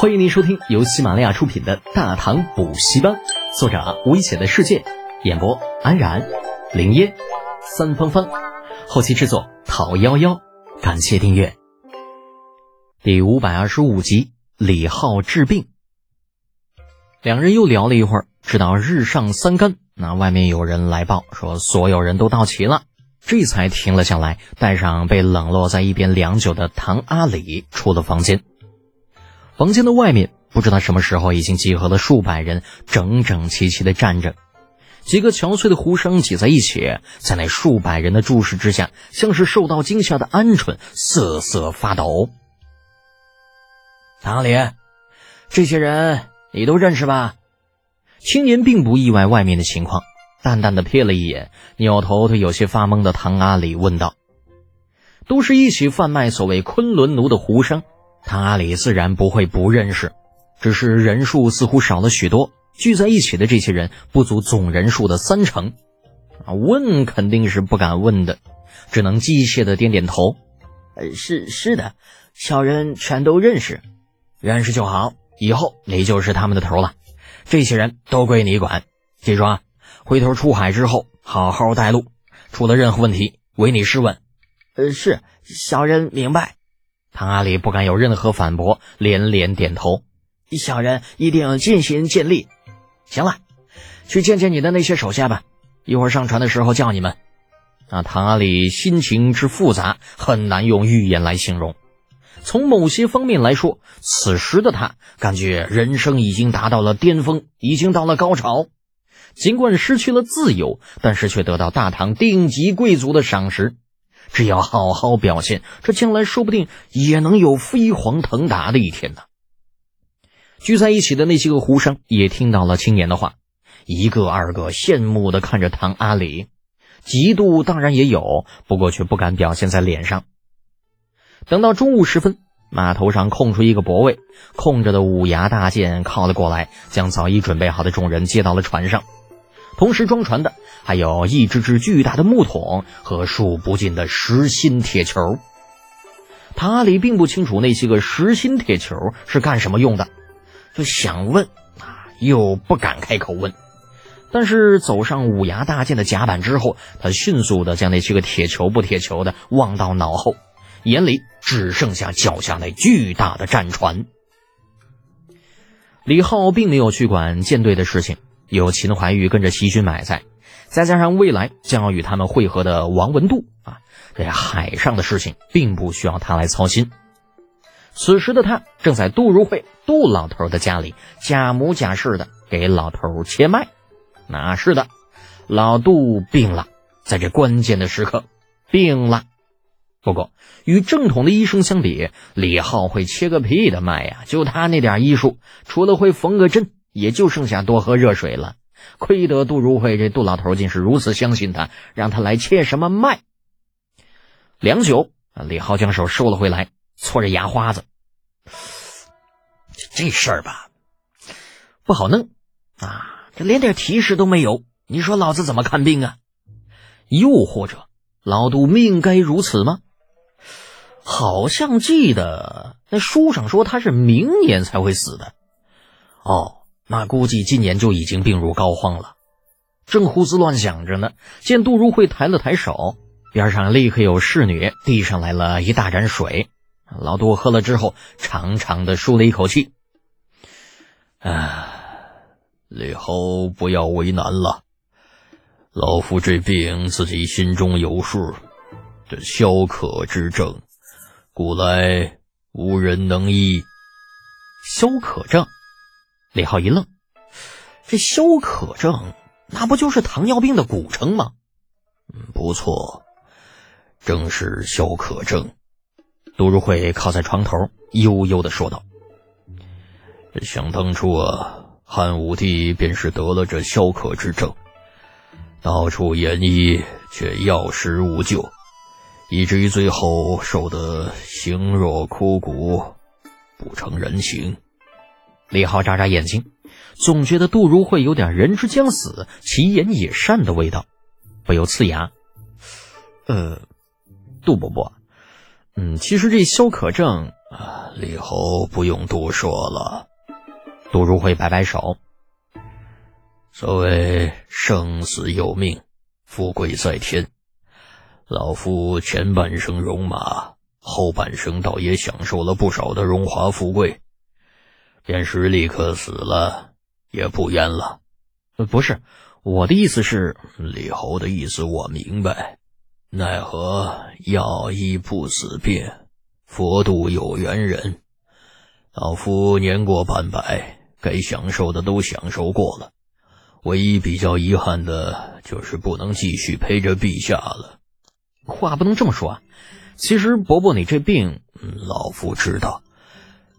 欢迎您收听由喜马拉雅出品的《大唐补习班》，作者危险的世界，演播安然、林烟、三芳芳，后期制作陶幺幺。感谢订阅。第五百二十五集，李浩治病。两人又聊了一会儿，直到日上三竿，那外面有人来报说所有人都到齐了，这才停了下来，带上被冷落在一边良久的唐阿里出了房间。房间的外面，不知道什么时候已经集合了数百人，整整齐齐的站着。几个憔悴的胡生挤在一起，在那数百人的注视之下，像是受到惊吓的鹌鹑，瑟瑟发抖。唐里，这些人你都认识吧？青年并不意外外面的情况，淡淡的瞥了一眼，扭头对有些发懵的唐阿里问道：“都是一起贩卖所谓昆仑奴的胡生。”唐阿里自然不会不认识，只是人数似乎少了许多，聚在一起的这些人不足总人数的三成。啊，问肯定是不敢问的，只能机械的点点头。呃，是是的，小人全都认识，认识就好。以后你就是他们的头了，这些人都归你管。记住啊，回头出海之后好好带路，出了任何问题唯你是问。呃，是，小人明白。唐阿里不敢有任何反驳，连连点头。小人一定尽心尽力。行了，去见见你的那些手下吧。一会儿上船的时候叫你们。啊，唐阿里心情之复杂，很难用语言来形容。从某些方面来说，此时的他感觉人生已经达到了巅峰，已经到了高潮。尽管失去了自由，但是却得到大唐顶级贵族的赏识。只要好好表现，这将来说不定也能有飞黄腾达的一天呢。聚在一起的那些个胡商也听到了青年的话，一个二个羡慕的看着唐阿里，嫉妒当然也有，不过却不敢表现在脸上。等到中午时分，码头上空出一个泊位，空着的五牙大舰靠了过来，将早已准备好的众人接到了船上。同时装船的还有一只只巨大的木桶和数不尽的实心铁球。唐阿里并不清楚那些个实心铁球是干什么用的，就想问啊，又不敢开口问。但是走上五牙大舰的甲板之后，他迅速的将那些个铁球不铁球的忘到脑后，眼里只剩下脚下那巨大的战船。李浩并没有去管舰队的事情。有秦怀玉跟着齐军买菜，再加上未来将要与他们会合的王文度啊，这海上的事情并不需要他来操心。此时的他正在杜如晦杜老头的家里假模假式的给老头切脉。那是的，老杜病了，在这关键的时刻病了。不过与正统的医生相比，李浩会切个屁的脉呀！就他那点医术，除了会缝个针。也就剩下多喝热水了。亏得杜如晦这杜老头竟是如此相信他，让他来切什么脉。良久，李浩将手收了回来，搓着牙花子。这事儿吧，不好弄啊！这连点提示都没有，你说老子怎么看病啊？又或者，老杜命该如此吗？好像记得那书上说他是明年才会死的。哦。那估计今年就已经病入膏肓了，正胡思乱想着呢，见杜如晦抬了抬手，边上立刻有侍女递上来了一大盏水。老杜喝了之后，长长的舒了一口气。啊，李侯不要为难了，老夫这病自己心中有数，这消渴之症，古来无人能医。消渴症。李浩一愣，这消渴症那不就是糖尿病的古称吗？嗯，不错，正是消渴症。杜如晦靠在床头，悠悠的说道：“想当初啊，汉武帝便是得了这消渴之症，到处研医，却药石无救，以至于最后瘦得形若枯骨，不成人形。”李浩眨眨眼睛，总觉得杜如晦有点人之将死，其言也善的味道，不由呲牙：“呃，杜伯伯，嗯，其实这萧可正啊，李侯不用多说了。杜如晦摆摆手，所谓生死有命，富贵在天。老夫前半生戎马，后半生倒也享受了不少的荣华富贵，便是立刻死了也不冤了。不是我的意思是，李侯的意思我明白。奈何药医不死病，佛度有缘人。老夫年过半百，该享受的都享受过了，唯一比较遗憾的就是不能继续陪着陛下了。话不能这么说啊！其实伯伯你这病，老夫知道，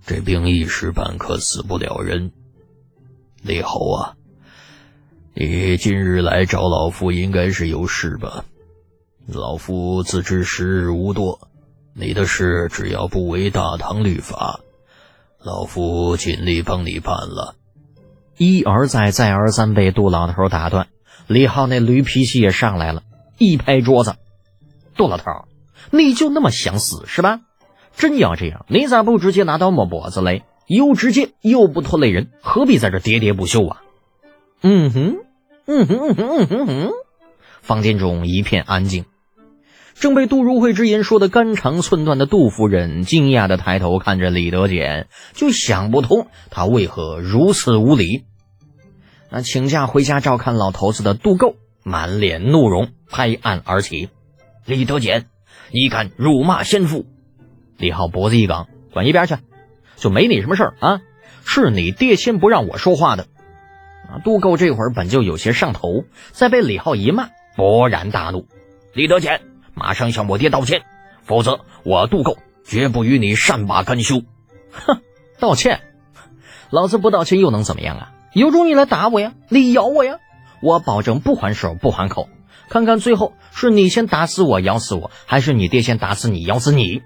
这病一时半刻死不了人。李侯啊，你今日来找老夫，应该是有事吧？老夫自知时日无多，你的事只要不违大唐律法，老夫尽力帮你办了。一而再，再而三被杜老头打断，李浩那驴脾气也上来了，一拍桌子：“杜老头，你就那么想死是吧？真要这样，你咋不直接拿刀抹脖子嘞？又直接又不拖累人，何必在这喋喋不休啊？”嗯哼，嗯哼嗯哼嗯哼哼，房间中一片安静。正被杜如晦之言说的肝肠寸断的杜夫人，惊讶的抬头看着李德俭，就想不通他为何如此无礼。那请假回家照看老头子的杜构满脸怒容，拍案而起：“李德俭，你敢辱骂先父！”李浩脖子一梗：“滚一边去！就没你什么事儿啊！是你爹先不让我说话的。”啊，杜构这会儿本就有些上头，再被李浩一骂，勃然大怒：“李德俭！”马上向我爹道歉，否则我杜构绝不与你善罢甘休。哼，道歉？老子不道歉又能怎么样啊？有种你来打我呀，你咬我呀，我保证不还手不还口。看看最后是你先打死我咬死我，还是你爹先打死你咬死你？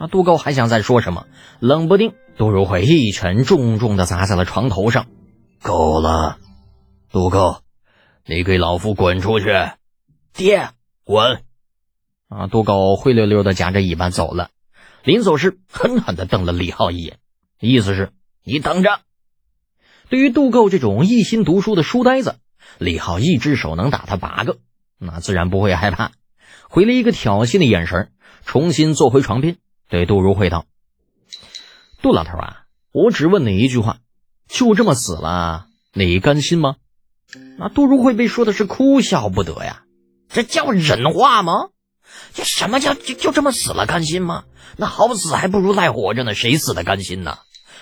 啊！杜构还想再说什么，冷不丁杜如晦一拳重重的砸在了床头上。够了，杜构，你给老夫滚出去！爹，滚！啊！杜高灰溜溜的夹着尾巴走了，临走时狠狠的瞪了李浩一眼，意思是你等着。对于杜构这种一心读书的书呆子，李浩一只手能打他八个，那自然不会害怕，回了一个挑衅的眼神，重新坐回床边，对杜如晦道：“杜老头啊，我只问你一句话，就这么死了，你甘心吗？”那杜如晦被说的是哭笑不得呀，这叫人话吗？这什么叫就就这么死了甘心吗？那好死还不如赖活着呢，谁死的甘心呢？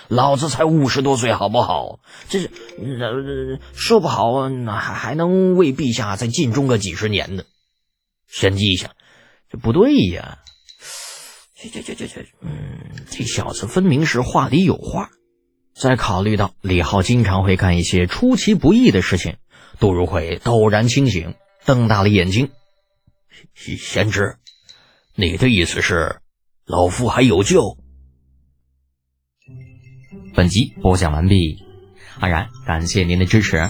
老子才五十多岁，好不好？这是呃说不好，那还还能为陛下再尽忠个几十年呢。先记一想，这不对呀！这这这这这，嗯，这小子分明是话里有话。再考虑到李浩经常会干一些出其不意的事情，杜如晦陡然清醒，瞪大了眼睛。贤侄，你的意思是，老夫还有救？本集播讲完毕，安然感谢您的支持。